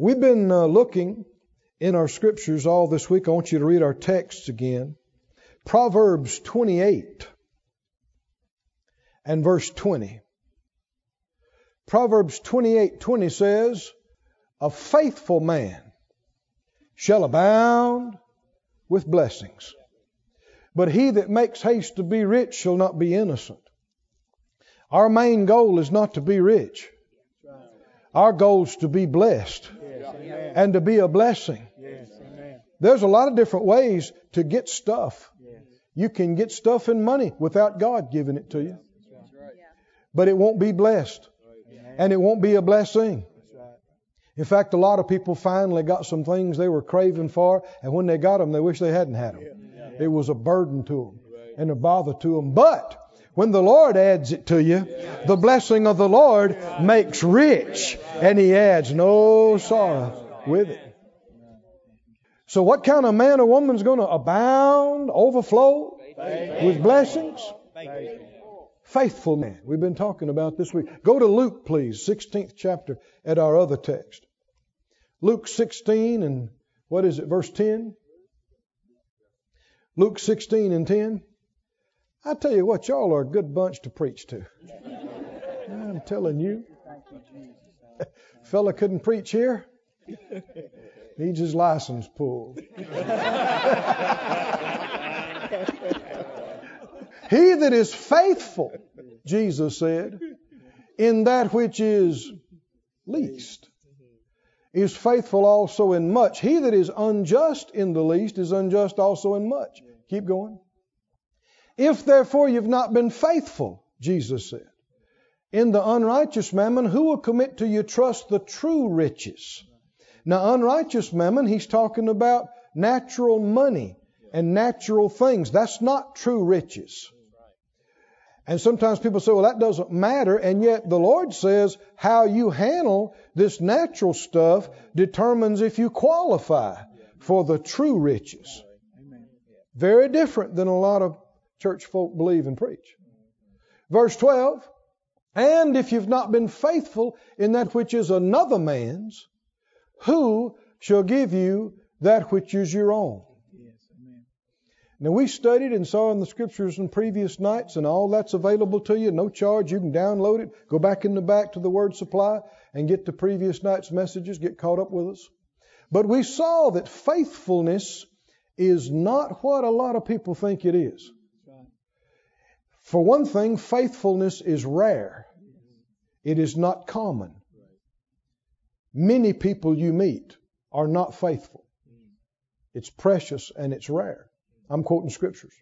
We've been uh, looking in our scriptures all this week. I want you to read our texts again. Proverbs 28 and verse 20. Proverbs 28 20 says, A faithful man shall abound with blessings, but he that makes haste to be rich shall not be innocent. Our main goal is not to be rich. Our goal is to be blessed and to be a blessing. There's a lot of different ways to get stuff. You can get stuff and money without God giving it to you. But it won't be blessed. And it won't be a blessing. In fact, a lot of people finally got some things they were craving for, and when they got them, they wish they hadn't had them. It was a burden to them and a bother to them. But when the Lord adds it to you, the blessing of the Lord makes rich, and He adds no sorrow with it. So, what kind of man or woman is going to abound, overflow with blessings? Faithful man. We've been talking about this week. Go to Luke, please, 16th chapter at our other text. Luke 16 and what is it, verse 10? Luke 16 and 10. I tell you what, y'all are a good bunch to preach to. I'm telling you. Fella couldn't preach here. Needs his license pulled. he that is faithful, Jesus said, in that which is least, is faithful also in much. He that is unjust in the least is unjust also in much. Keep going. If therefore you've not been faithful, Jesus said, in the unrighteous mammon, who will commit to your trust the true riches? Now, unrighteous mammon, he's talking about natural money and natural things. That's not true riches. And sometimes people say, well, that doesn't matter. And yet the Lord says how you handle this natural stuff determines if you qualify for the true riches. Very different than a lot of church folk believe and preach. Verse 12, and if you've not been faithful in that which is another man's, who shall give you that which is your own? Now, we studied and saw in the scriptures in previous nights, and all that's available to you, no charge. You can download it, go back in the back to the Word Supply, and get the previous night's messages, get caught up with us. But we saw that faithfulness is not what a lot of people think it is. For one thing, faithfulness is rare, it is not common. Many people you meet are not faithful. It's precious and it's rare. I'm quoting scriptures.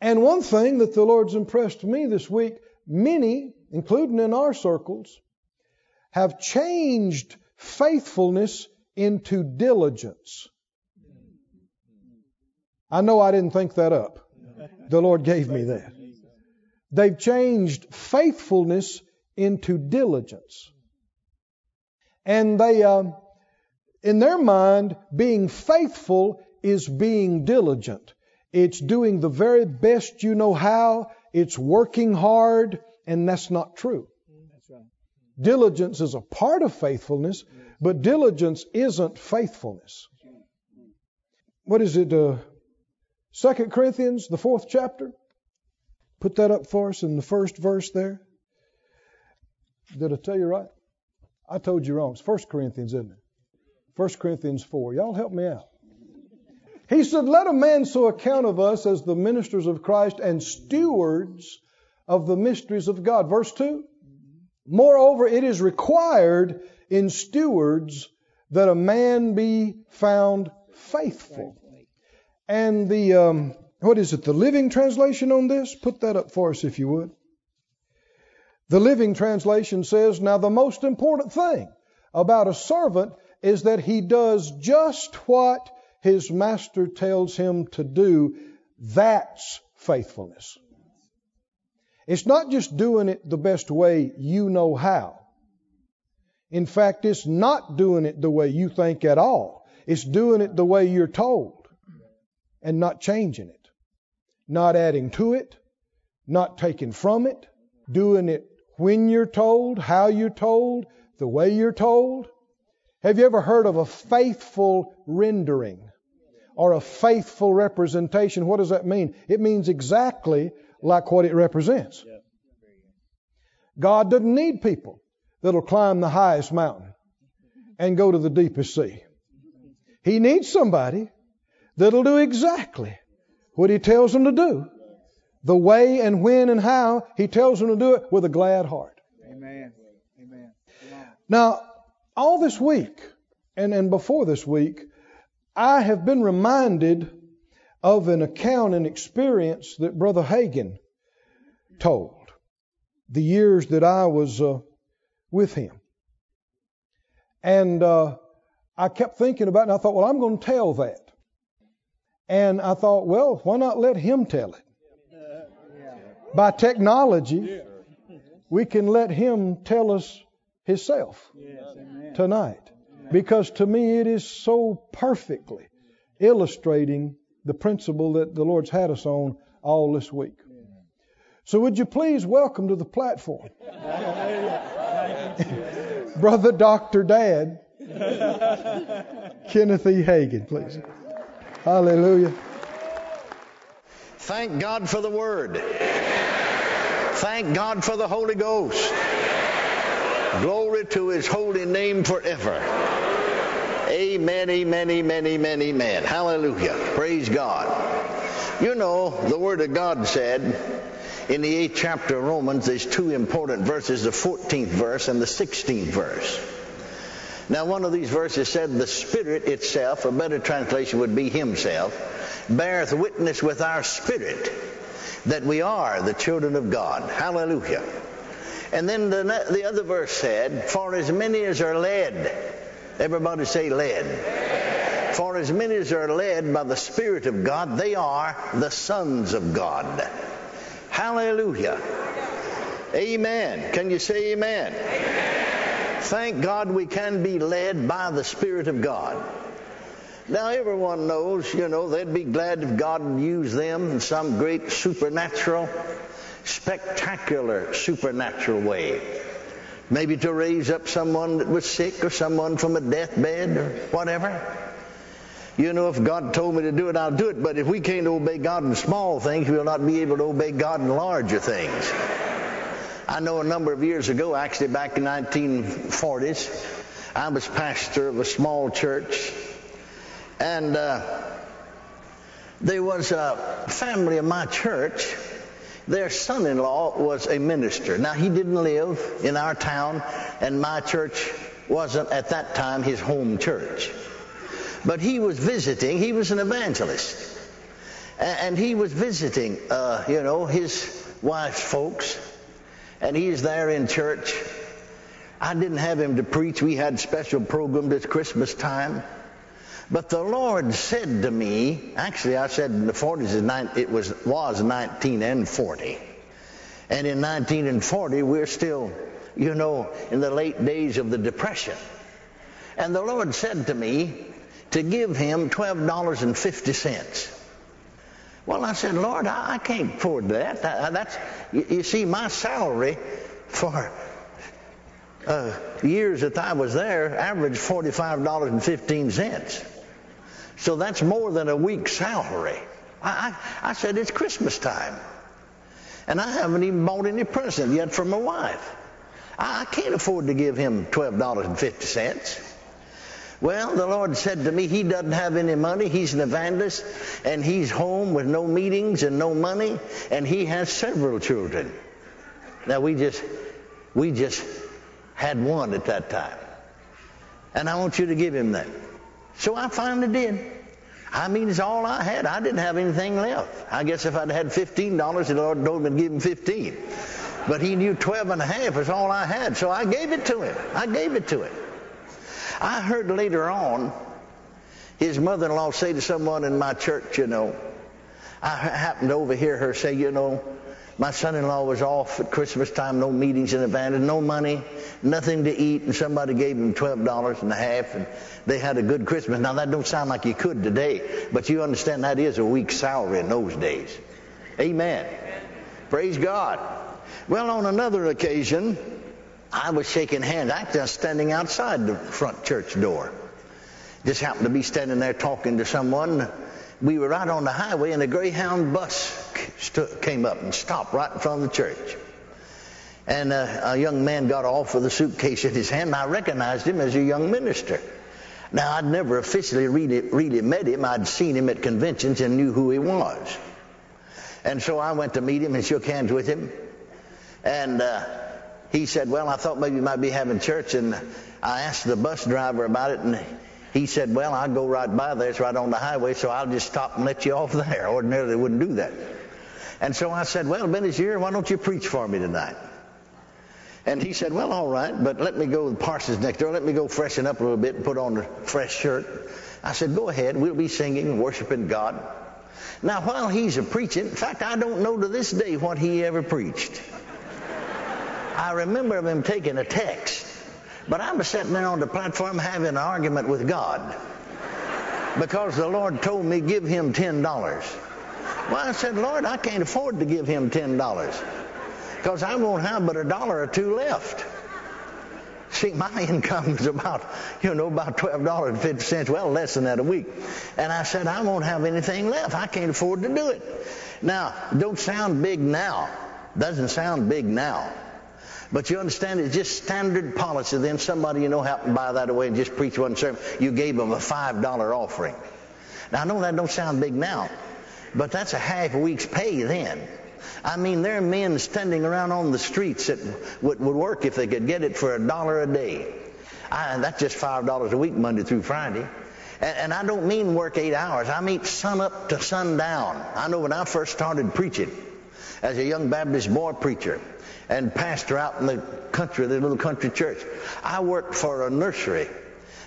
And one thing that the Lord's impressed me this week many, including in our circles, have changed faithfulness into diligence. I know I didn't think that up. The Lord gave me that. They've changed faithfulness into diligence. And they, uh, in their mind, being faithful is being diligent. It's doing the very best you know how. It's working hard, and that's not true. Diligence is a part of faithfulness, but diligence isn't faithfulness. What is it? Uh, 2 Corinthians, the fourth chapter. Put that up for us in the first verse there. Did I tell you right? I told you wrong. It's 1 Corinthians, isn't it? 1 Corinthians 4. Y'all help me out. He said, Let a man so account of us as the ministers of Christ and stewards of the mysteries of God. Verse 2. Moreover, it is required in stewards that a man be found faithful. And the, um, what is it, the Living Translation on this? Put that up for us if you would. The Living Translation says, Now the most important thing about a servant is that he does just what his master tells him to do, that's faithfulness. It's not just doing it the best way you know how. In fact, it's not doing it the way you think at all. It's doing it the way you're told and not changing it, not adding to it, not taking from it, doing it when you're told, how you're told, the way you're told. Have you ever heard of a faithful rendering or a faithful representation? What does that mean? It means exactly like what it represents. God doesn't need people that'll climb the highest mountain and go to the deepest sea. He needs somebody that'll do exactly what He tells them to do. The way and when and how He tells them to do it with a glad heart. Amen. Amen. Now, all this week and, and before this week, I have been reminded of an account and experience that Brother Hagin told the years that I was uh, with him. And uh, I kept thinking about it, and I thought, well, I'm going to tell that. And I thought, well, why not let him tell it? By technology, we can let him tell us himself tonight. Because to me, it is so perfectly illustrating the principle that the Lord's had us on all this week. So, would you please welcome to the platform Brother Dr. Dad, Kenneth E. Hagin, please. Hallelujah. Thank God for the Word. Thank God for the Holy Ghost. Glory to His holy name forever. Amen, amen, amen, amen, amen. Hallelujah. Praise God. You know, the Word of God said in the eighth chapter of Romans, there's two important verses, the 14th verse and the 16th verse. Now, one of these verses said, The Spirit itself, a better translation would be Himself, beareth witness with our spirit that we are the children of God. Hallelujah. And then the, the other verse said, For as many as are led, everybody say led. For as many as are led by the Spirit of God, they are the sons of God. Hallelujah. Amen. Can you say amen? amen? Thank God we can be led by the Spirit of God. Now, everyone knows, you know, they'd be glad if God would use them in some great supernatural, spectacular supernatural way. Maybe to raise up someone that was sick or someone from a deathbed or whatever. You know, if God told me to do it, I'll do it. But if we can't obey God in small things, we'll not be able to obey God in larger things. I know a number of years ago, actually back in 1940s, I was pastor of a small church and uh, there was a family in my church. Their son-in-law was a minister. Now he didn't live in our town, and my church wasn't at that time his home church. But he was visiting. He was an evangelist, and he was visiting, uh, you know, his wife's folks, and he's there in church. I didn't have him to preach. We had special programs at Christmas time. But the Lord said to me, actually I said in the 40s it was, was 19 and 40. And in 19 and 40 we're still, you know, in the late days of the Depression. And the Lord said to me to give him $12.50. Well, I said, Lord, I, I can't afford that. that's, you, you, see, my salary for uh, years that I was there averaged $45.15. So that's more than a week's salary. I, I, I said, it's Christmas time. And I haven't even bought any present yet for my wife. I, I can't afford to give him $12.50. Well, the Lord said to me, He doesn't have any money. He's an evangelist, and he's home with no meetings and no money, and he has several children. Now we just we just had one at that time. And I want you to give him that. So I finally did. I mean, it's all I had. I didn't have anything left. I guess if I'd had $15, the Lord to give him 15. But he knew 12 and a half was all I had, so I gave it to him. I gave it to him. I heard later on his mother-in-law say to someone in my church, you know, I happened to overhear her say, you know, my son-in-law was off at Christmas time, no meetings in Havana, no money, nothing to eat, and somebody gave him twelve dollars and a half, and they had a good Christmas. Now that don't sound like you could today, but you understand that is a week's salary in those days. Amen. Praise God. Well, on another occasion, I was shaking hands. I was standing outside the front church door. Just happened to be standing there talking to someone. We were right on the highway, and a Greyhound bus came up and stopped right in front of the church. And uh, a young man got off with a suitcase in his hand, and I recognized him as a young minister. Now, I'd never officially really, really met him. I'd seen him at conventions and knew who he was. And so I went to meet him and shook hands with him. And uh, he said, Well, I thought maybe you might be having church. And I asked the bus driver about it, and he said, Well, I'll go right by there. It's right on the highway, so I'll just stop and let you off there. Ordinarily, they wouldn't do that. And so I said, Well, Benny's here. Why don't you preach for me tonight? And he said, Well, all right, but let me go to Parsons next door. Let me go freshen up a little bit and put on a fresh shirt. I said, Go ahead. We'll be singing worshiping God. Now, while he's a preaching, in fact, I don't know to this day what he ever preached. I remember him taking a text, but I was sitting there on the platform having an argument with God because the Lord told me give him ten dollars. Well, I said, Lord, I can't afford to give him ten dollars because I won't have but a dollar or two left. See, my income is about, you know, about $12.50, well, less than that a week. And I said, I won't have anything left. I can't afford to do it. Now, don't sound big now. Doesn't sound big now. But you understand it's just standard policy. Then somebody you know happened buy that away and just preach one sermon. You gave them a $5 offering. Now, I know that don't sound big now, but that's a half a week's pay then. I mean, there are men standing around on the streets that would, would work if they could get it for a dollar a day. I, that's just five dollars a week, Monday through Friday. And, and I don't mean work eight hours. I mean sun up to sundown. I know when I first started preaching as a young Baptist boy preacher and pastor out in the country, the little country church, I worked for a nursery,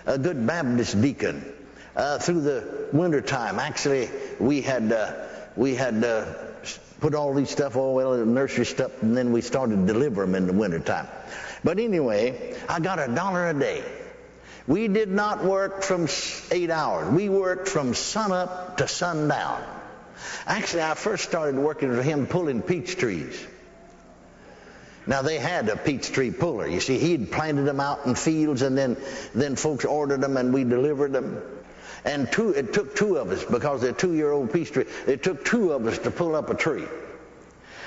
a good Baptist deacon. Uh, through the winter time, actually, we had uh, we had uh, put all these stuff, all well, the nursery stuff, and then we started to deliver them in the wintertime. But anyway, I got a dollar a day. We did not work from eight hours. We worked from sunup to sundown. Actually, I first started working for him pulling peach trees. Now they had a peach tree puller. You see, he'd planted them out in fields, and then then folks ordered them, and we delivered them. And two, it took two of us because they're two-year-old peach tree. It took two of us to pull up a tree.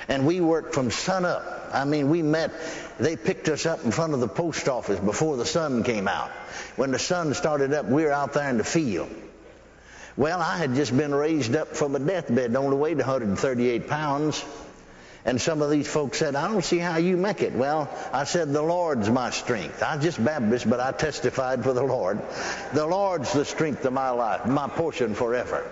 And we worked from sun up. I mean, we met, they picked us up in front of the post office before the sun came out. When the sun started up, we were out there in the field. Well, I had just been raised up from a deathbed, only weighed 138 pounds. And some of these folks said, I don't see how you make it. Well, I said, the Lord's my strength. I'm just Baptist, but I testified for the Lord. The Lord's the strength of my life, my portion forever.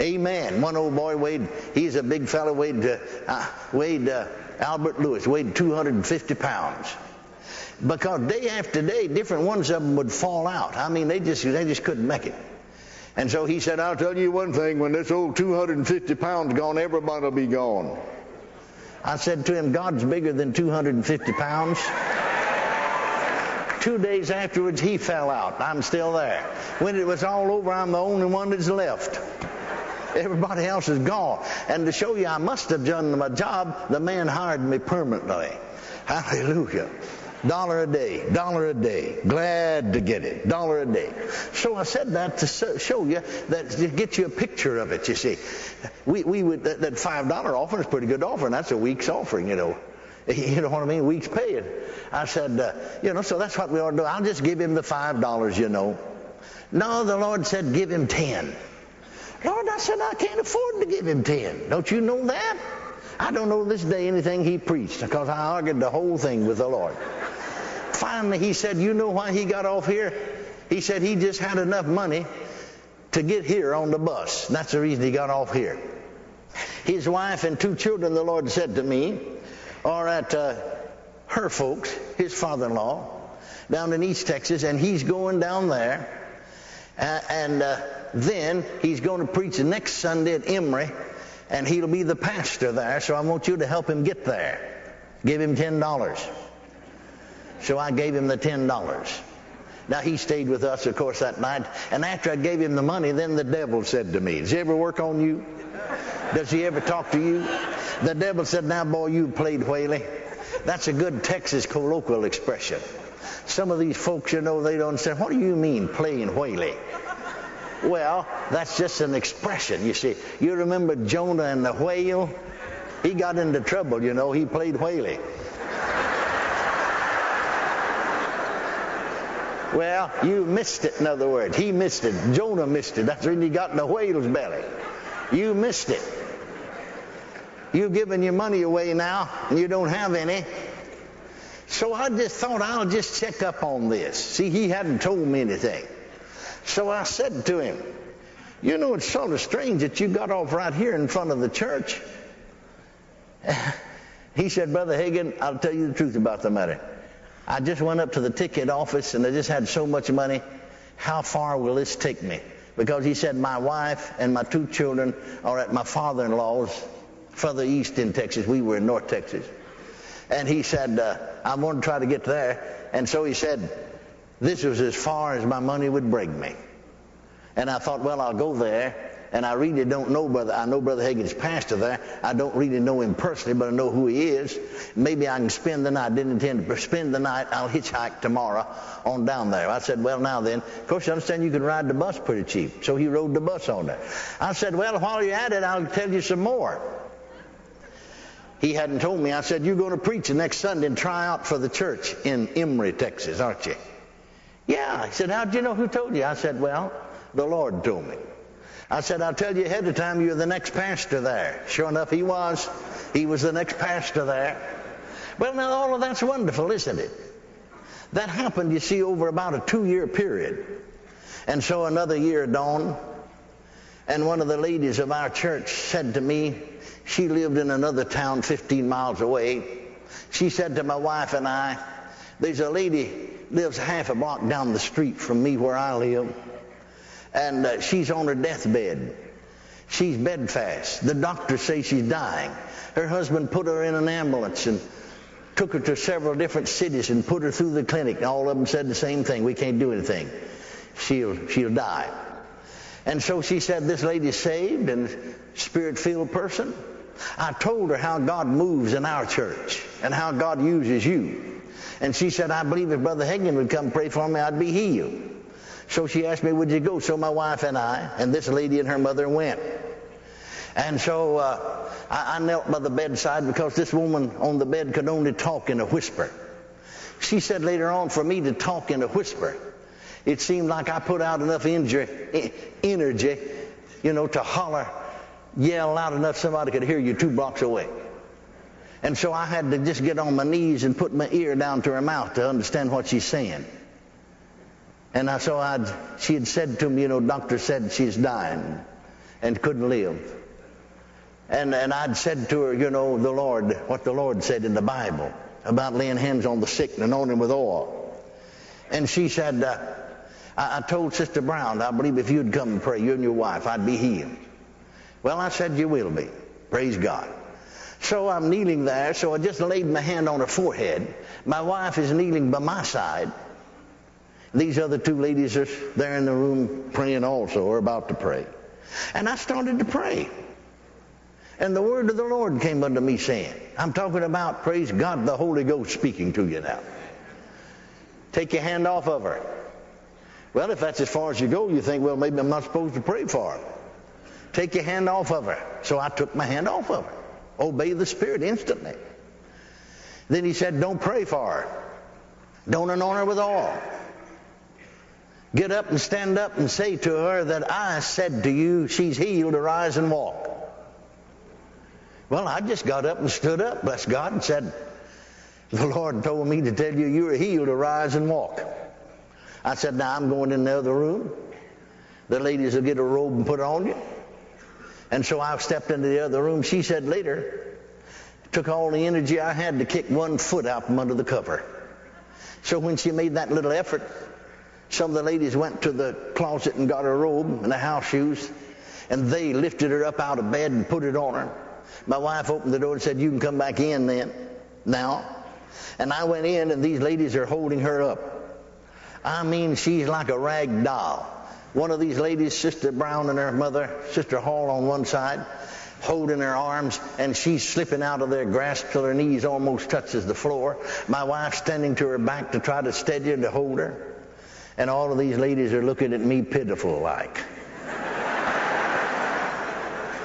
Amen. One old boy weighed, he's a big fellow, weighed, uh, uh, weighed uh, Albert Lewis, weighed 250 pounds. Because day after day, different ones of them would fall out. I mean, they just, they just couldn't make it. And so he said, I'll tell you one thing, when this old 250 pounds gone, everybody will be gone. I said to him, God's bigger than 250 pounds. Two days afterwards, he fell out. I'm still there. When it was all over, I'm the only one that's left. Everybody else is gone. And to show you I must have done my job, the man hired me permanently. Hallelujah. Dollar a day, dollar a day. Glad to get it. Dollar a day. So I said that to show you that to get you a picture of it. You see, we we would that, that five dollar offering is pretty good offering. That's a week's offering, you know. You know what I mean? Week's paying. I said, uh, you know, so that's what we ought to do. I'll just give him the five dollars, you know. No, the Lord said, give him ten. Lord, I said, I can't afford to give him ten. Don't you know that? I don't know this day anything he preached because I argued the whole thing with the Lord. Finally, he said, You know why he got off here? He said he just had enough money to get here on the bus. That's the reason he got off here. His wife and two children, the Lord said to me, are at uh, her folks, his father in law, down in East Texas, and he's going down there. Uh, and uh, then he's going to preach the next Sunday at Emory, and he'll be the pastor there. So I want you to help him get there. Give him $10. So I gave him the $10. Now he stayed with us, of course, that night. And after I gave him the money, then the devil said to me, Does he ever work on you? Does he ever talk to you? The devil said, Now, boy, you played whaley. That's a good Texas colloquial expression. Some of these folks, you know, they don't say, what do you mean playing whaley? Well, that's just an expression, you see. You remember Jonah and the whale? He got into trouble, you know. He played whaley. Well, you missed it, in other words. He missed it. Jonah missed it. That's when he got in the whale's belly. You missed it. You've given your money away now, and you don't have any. So I just thought I'll just check up on this. See, he hadn't told me anything. So I said to him, You know, it's sort of strange that you got off right here in front of the church. He said, Brother Hagin, I'll tell you the truth about the matter. I just went up to the ticket office and I just had so much money. How far will this take me? Because he said, My wife and my two children are at my father in law's further east in Texas. We were in North Texas. And he said, uh, I want to try to get there. And so he said, This was as far as my money would bring me. And I thought, Well, I'll go there and I really don't know brother. I know Brother Hagin's pastor there. I don't really know him personally, but I know who he is. Maybe I can spend the night. Didn't intend to spend the night. I'll hitchhike tomorrow on down there. I said, well, now then, of course, you understand you can ride the bus pretty cheap. So he rode the bus on there. I said, well, while you're at it, I'll tell you some more. He hadn't told me. I said, you're going to preach the next Sunday and try out for the church in Emory, Texas, aren't you? Yeah. He said, how'd you know who told you? I said, well, the Lord told me. I said, I'll tell you ahead of time, you're the next pastor there. Sure enough, he was. He was the next pastor there. Well, now, all of that's wonderful, isn't it? That happened, you see, over about a two-year period. And so another year dawned, and one of the ladies of our church said to me, she lived in another town 15 miles away. She said to my wife and I, there's a lady lives half a block down the street from me where I live and uh, she's on her deathbed. She's bedfast. The doctors say she's dying. Her husband put her in an ambulance and took her to several different cities and put her through the clinic. All of them said the same thing. We can't do anything. She'll, she'll die. And so she said, this lady's saved and spirit-filled person. I told her how God moves in our church and how God uses you. And she said, I believe if Brother Hagin would come pray for me, I'd be healed. So she asked me, would you go? So my wife and I, and this lady and her mother went. And so uh, I, I knelt by the bedside because this woman on the bed could only talk in a whisper. She said later on for me to talk in a whisper. It seemed like I put out enough energy, energy, you know, to holler, yell loud enough somebody could hear you two blocks away. And so I had to just get on my knees and put my ear down to her mouth to understand what she's saying. And I, so I'd, she had said to me, you know, doctor said she's dying and couldn't live. And, and I'd said to her, you know, the Lord, what the Lord said in the Bible about laying hands on the sick and anointing with oil. And she said, uh, I, I told Sister Brown, I believe if you'd come and pray, you and your wife, I'd be healed. Well, I said, you will be. Praise God. So I'm kneeling there, so I just laid my hand on her forehead. My wife is kneeling by my side. These other two ladies are there in the room praying also, or about to pray. And I started to pray. And the word of the Lord came unto me saying, I'm talking about, praise God, the Holy Ghost speaking to you now. Take your hand off of her. Well, if that's as far as you go, you think, well, maybe I'm not supposed to pray for her. Take your hand off of her. So I took my hand off of her. Obey the Spirit instantly. Then he said, don't pray for her. Don't anoint her with oil. Get up and stand up and say to her that I said to you, she's healed, arise and walk. Well, I just got up and stood up, bless God, and said, the Lord told me to tell you you are healed, arise and walk. I said, now I'm going in the other room. The ladies will get a robe and put it on you. And so I stepped into the other room. She said later, took all the energy I had to kick one foot out from under the cover. So when she made that little effort, some of the ladies went to the closet and got a robe and the house shoes, and they lifted her up out of bed and put it on her. My wife opened the door and said, You can come back in then, now. And I went in, and these ladies are holding her up. I mean, she's like a rag doll. One of these ladies, Sister Brown and her mother, Sister Hall on one side, holding her arms, and she's slipping out of their grasp till her knees almost touches the floor. My wife standing to her back to try to steady her to hold her. And all of these ladies are looking at me pitiful like.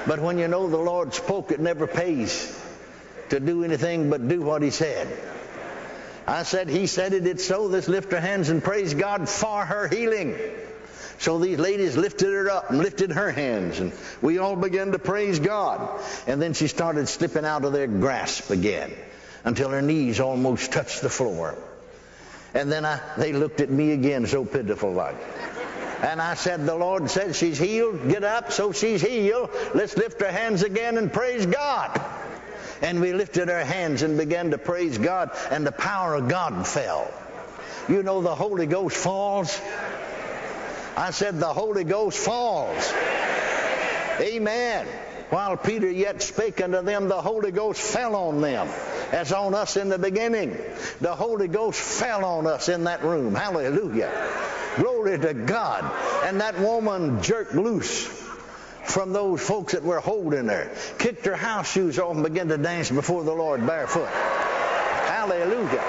but when you know the Lord spoke, it never pays to do anything but do what he said. I said, he said it, it's so. Let's lift our hands and praise God for her healing. So these ladies lifted her up and lifted her hands, and we all began to praise God. And then she started slipping out of their grasp again until her knees almost touched the floor. And then I, they looked at me again, so pitiful like. And I said, The Lord said she's healed. Get up, so she's healed. Let's lift our hands again and praise God. And we lifted our hands and began to praise God, and the power of God fell. You know, the Holy Ghost falls. I said, The Holy Ghost falls. Amen. While Peter yet spake unto them, the Holy Ghost fell on them, as on us in the beginning. The Holy Ghost fell on us in that room. Hallelujah. Glory to God. And that woman jerked loose from those folks that were holding her, kicked her house shoes off and began to dance before the Lord barefoot. Hallelujah.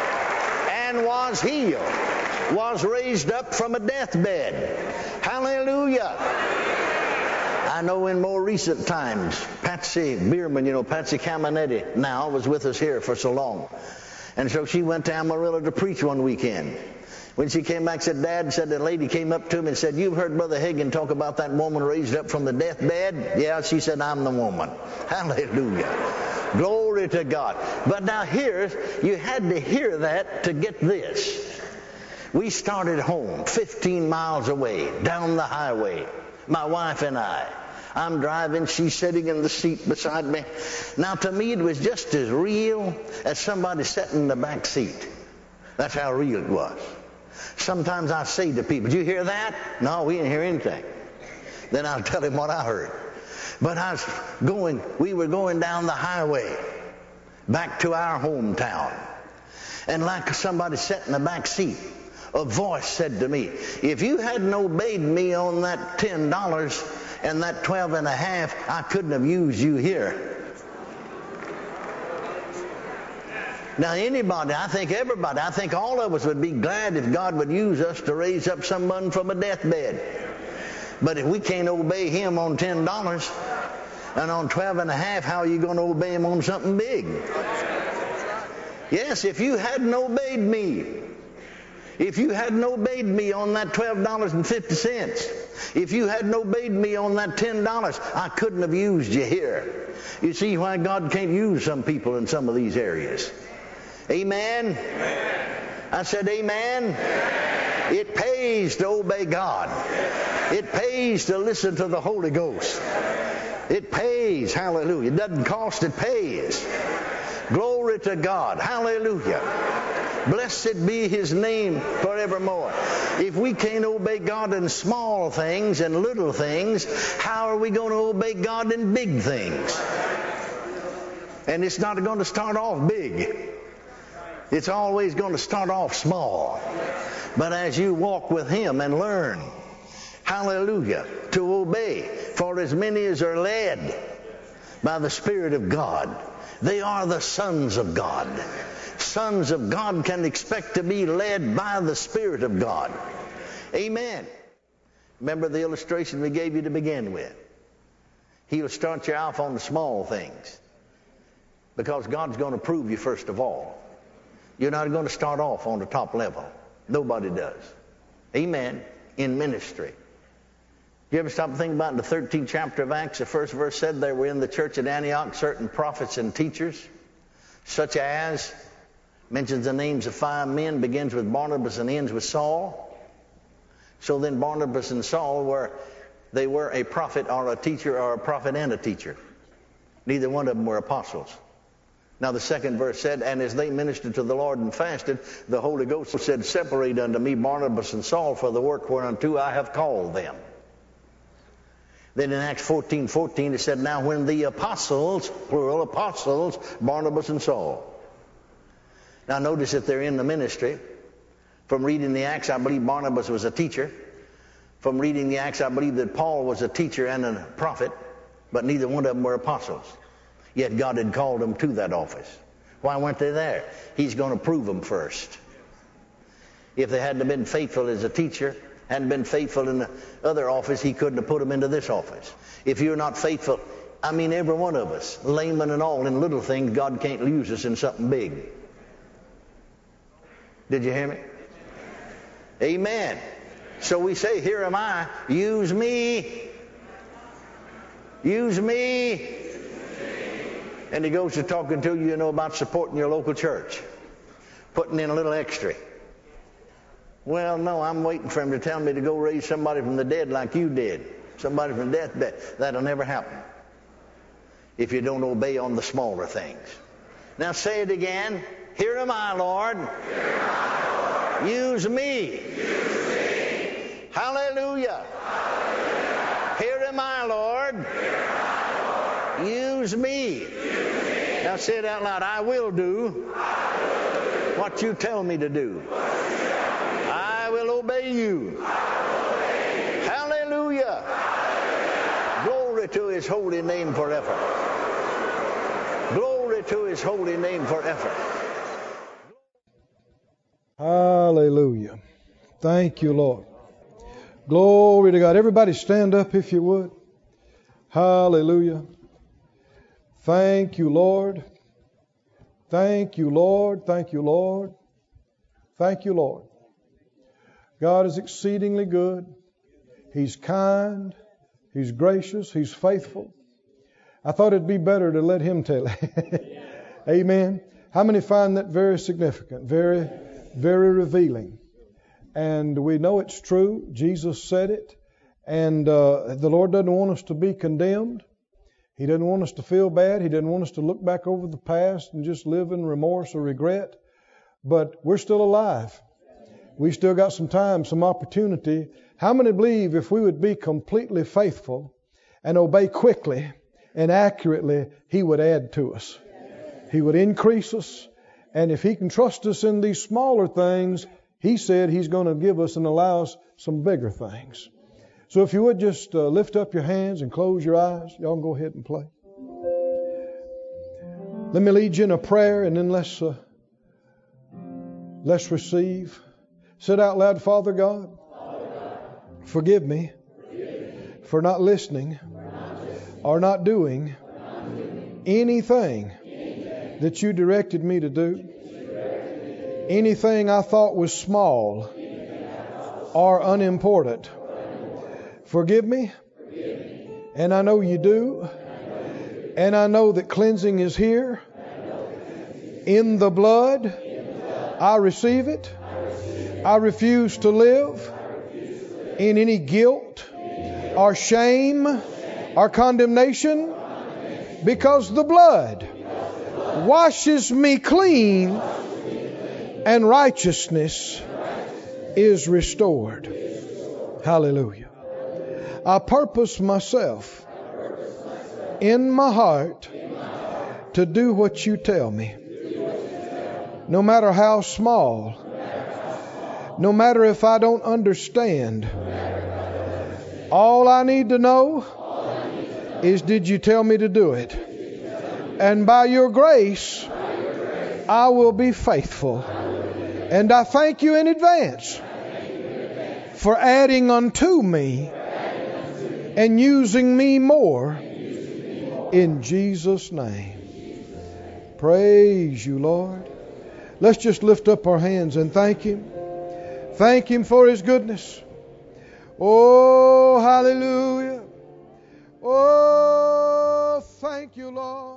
And was healed, was raised up from a deathbed. Hallelujah. I know in more recent times, Patsy Bierman, you know, Patsy Cameneti now was with us here for so long. And so she went to Amarillo to preach one weekend. When she came back, said, Dad, said the lady came up to me and said, You've heard Brother Hagin talk about that woman raised up from the deathbed? Yeah, she said, I'm the woman. Hallelujah. Glory to God. But now here, you had to hear that to get this. We started home 15 miles away, down the highway, my wife and I. I'm driving, she's sitting in the seat beside me. Now, to me, it was just as real as somebody sitting in the back seat. That's how real it was. Sometimes I say to people, Did you hear that? No, we didn't hear anything. Then I'll tell him what I heard. But I was going, we were going down the highway back to our hometown. And like somebody sat in the back seat, a voice said to me, If you hadn't obeyed me on that $10 and that 12 and a half, I couldn't have used you here. Now, anybody, I think everybody, I think all of us would be glad if God would use us to raise up someone from a deathbed. But if we can't obey Him on ten dollars and on twelve and a half, how are you going to obey Him on something big? Yes, if you hadn't obeyed me, if you hadn't obeyed me on that twelve dollars and fifty cents, if you hadn't obeyed me on that ten dollars, I couldn't have used you here. You see why God can't use some people in some of these areas. Amen. amen. I said, Amen. amen. It pays to obey God. It pays to listen to the Holy Ghost. It pays. Hallelujah. It doesn't cost, it pays. Glory to God. Hallelujah. Blessed be his name forevermore. If we can't obey God in small things and little things, how are we going to obey God in big things? And it's not going to start off big. It's always going to start off small. But as you walk with Him and learn, hallelujah, to obey, for as many as are led by the Spirit of God, they are the sons of God. Sons of God can expect to be led by the Spirit of God. Amen. Remember the illustration we gave you to begin with. He'll start you off on the small things because God's going to prove you first of all. You're not going to start off on the top level. Nobody does. Amen. In ministry. You ever stop and think about in the 13th chapter of Acts, the first verse said there were in the church at Antioch certain prophets and teachers, such as, mentions the names of five men, begins with Barnabas and ends with Saul. So then Barnabas and Saul were, they were a prophet or a teacher or a prophet and a teacher. Neither one of them were apostles. Now the second verse said, And as they ministered to the Lord and fasted, the Holy Ghost said, Separate unto me Barnabas and Saul for the work whereunto I have called them. Then in Acts 14, 14, it said, Now when the apostles, plural apostles, Barnabas and Saul. Now notice that they're in the ministry. From reading the Acts, I believe Barnabas was a teacher. From reading the Acts, I believe that Paul was a teacher and a prophet. but neither one of them were apostles. Yet God had called them to that office. Why weren't they there? He's going to prove them first. If they hadn't been faithful as a teacher, hadn't been faithful in the other office, he couldn't have put them into this office. If you're not faithful, I mean every one of us, layman and all, in little things, God can't use us in something big. Did you hear me? Amen. So we say, Here am I, use me. Use me. And he goes to talking to you, you know, about supporting your local church, putting in a little extra. Well, no, I'm waiting for him to tell me to go raise somebody from the dead like you did. Somebody from death deathbed. That'll never happen if you don't obey on the smaller things. Now say it again. Here am I, Lord. Am I, Lord. Use, me. Use me. Hallelujah. Hallelujah. Here am I, Lord. Am I, Lord. Use, me. Use me. Now say it out loud. I will do, I will do. what you tell me to do. I will obey you. Hallelujah. Hallelujah. Glory to his holy name forever. Glory to his holy name forever. Hallelujah. Thank you, Lord. Glory to God. Everybody stand up if you would. Hallelujah. Thank you, Lord. Thank you, Lord. Thank you, Lord. Thank you, Lord. God is exceedingly good. He's kind. He's gracious. He's faithful. I thought it'd be better to let Him tell it. Amen. How many find that very significant? Very very revealing. And we know it's true. Jesus said it. And uh, the Lord doesn't want us to be condemned. He doesn't want us to feel bad. He doesn't want us to look back over the past and just live in remorse or regret. But we're still alive. We still got some time, some opportunity. How many believe if we would be completely faithful and obey quickly and accurately, He would add to us? He would increase us. And if He can trust us in these smaller things, He said He's going to give us and allow us some bigger things. So if you would just uh, lift up your hands and close your eyes, y'all can go ahead and play. Let me lead you in a prayer and then let's, uh, let's receive. Sit out loud, Father God. Forgive me for not listening or not doing anything that you directed me to do. Anything I thought was small or unimportant. Forgive me. And I know you do. And I know that cleansing is here. In the blood, I receive it. I refuse to live in any guilt or shame or condemnation because the blood washes me clean and righteousness is restored. Hallelujah. I purpose myself in my heart to do what you tell me. No matter how small, no matter if I don't understand, all I need to know is did you tell me to do it? And by your grace, I will be faithful. And I thank you in advance for adding unto me and using me more in Jesus' name. Praise you, Lord. Let's just lift up our hands and thank Him. Thank Him for His goodness. Oh, hallelujah. Oh, thank you, Lord.